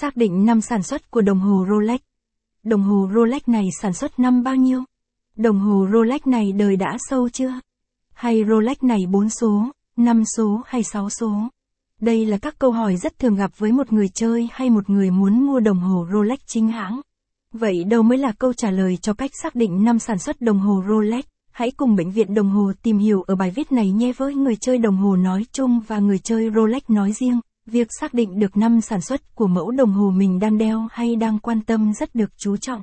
Xác định năm sản xuất của đồng hồ Rolex. Đồng hồ Rolex này sản xuất năm bao nhiêu? Đồng hồ Rolex này đời đã sâu chưa? Hay Rolex này 4 số, 5 số hay 6 số? Đây là các câu hỏi rất thường gặp với một người chơi hay một người muốn mua đồng hồ Rolex chính hãng. Vậy đâu mới là câu trả lời cho cách xác định năm sản xuất đồng hồ Rolex? Hãy cùng bệnh viện đồng hồ tìm hiểu ở bài viết này nhé với người chơi đồng hồ nói chung và người chơi Rolex nói riêng. Việc xác định được năm sản xuất của mẫu đồng hồ mình đang đeo hay đang quan tâm rất được chú trọng.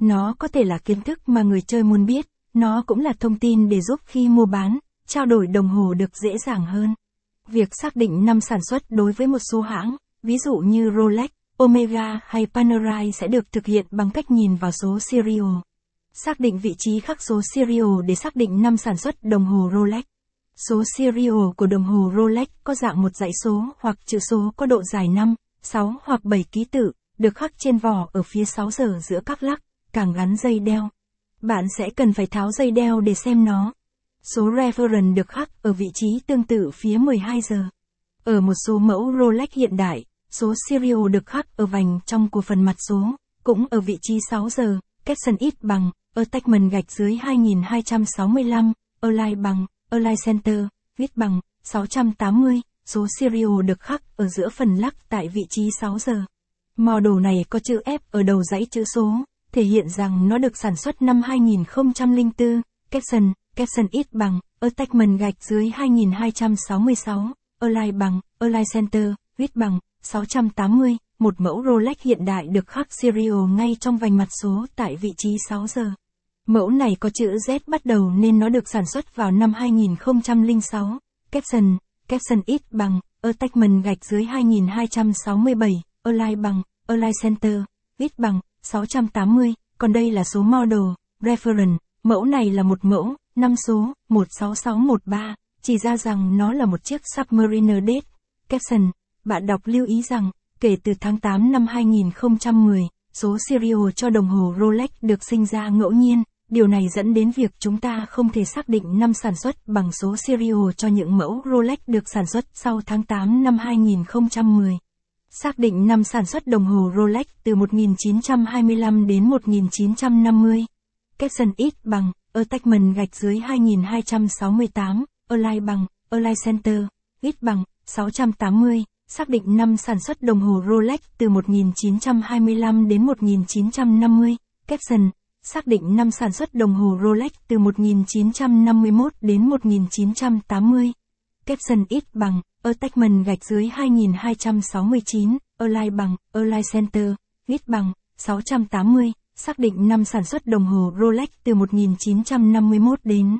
Nó có thể là kiến thức mà người chơi muốn biết, nó cũng là thông tin để giúp khi mua bán, trao đổi đồng hồ được dễ dàng hơn. Việc xác định năm sản xuất đối với một số hãng, ví dụ như Rolex, Omega hay Panerai sẽ được thực hiện bằng cách nhìn vào số serial. Xác định vị trí khắc số serial để xác định năm sản xuất đồng hồ Rolex. Số serial của đồng hồ Rolex có dạng một dãy số hoặc chữ số có độ dài 5, 6 hoặc 7 ký tự, được khắc trên vỏ ở phía 6 giờ giữa các lắc, càng gắn dây đeo. Bạn sẽ cần phải tháo dây đeo để xem nó. Số reference được khắc ở vị trí tương tự phía 12 giờ. Ở một số mẫu Rolex hiện đại, số serial được khắc ở vành trong của phần mặt số, cũng ở vị trí 6 giờ, caption ít bằng, attachment gạch dưới 2265, align bằng, align center, viết bằng, 680, số serial được khắc ở giữa phần lắc tại vị trí 6 giờ. Model này có chữ F ở đầu dãy chữ số, thể hiện rằng nó được sản xuất năm 2004, Capson, Capson ít bằng, attachment gạch dưới 2266, align bằng, align center, viết bằng, 680, một mẫu Rolex hiện đại được khắc serial ngay trong vành mặt số tại vị trí 6 giờ. Mẫu này có chữ Z bắt đầu nên nó được sản xuất vào năm 2006. Capson, Capson ít bằng, attachment gạch dưới 2267, align bằng, align center, ít bằng, 680, còn đây là số model, reference, mẫu này là một mẫu, năm số, 16613, chỉ ra rằng nó là một chiếc Submariner date. Capson, bạn đọc lưu ý rằng, kể từ tháng 8 năm 2010, số serial cho đồng hồ Rolex được sinh ra ngẫu nhiên, điều này dẫn đến việc chúng ta không thể xác định năm sản xuất bằng số serial cho những mẫu Rolex được sản xuất sau tháng 8 năm 2010. Xác định năm sản xuất đồng hồ Rolex từ 1925 đến 1950. Capson ít bằng, attachment gạch dưới 2268, align bằng, align center, ít bằng, 680. Xác định năm sản xuất đồng hồ Rolex từ 1925 đến 1950. Capson, xác định năm sản xuất đồng hồ Rolex từ 1951 đến 1980. Capson ít bằng, attachment gạch dưới 2269, align bằng, align center, ít bằng, 680, xác định năm sản xuất đồng hồ Rolex từ 1951 đến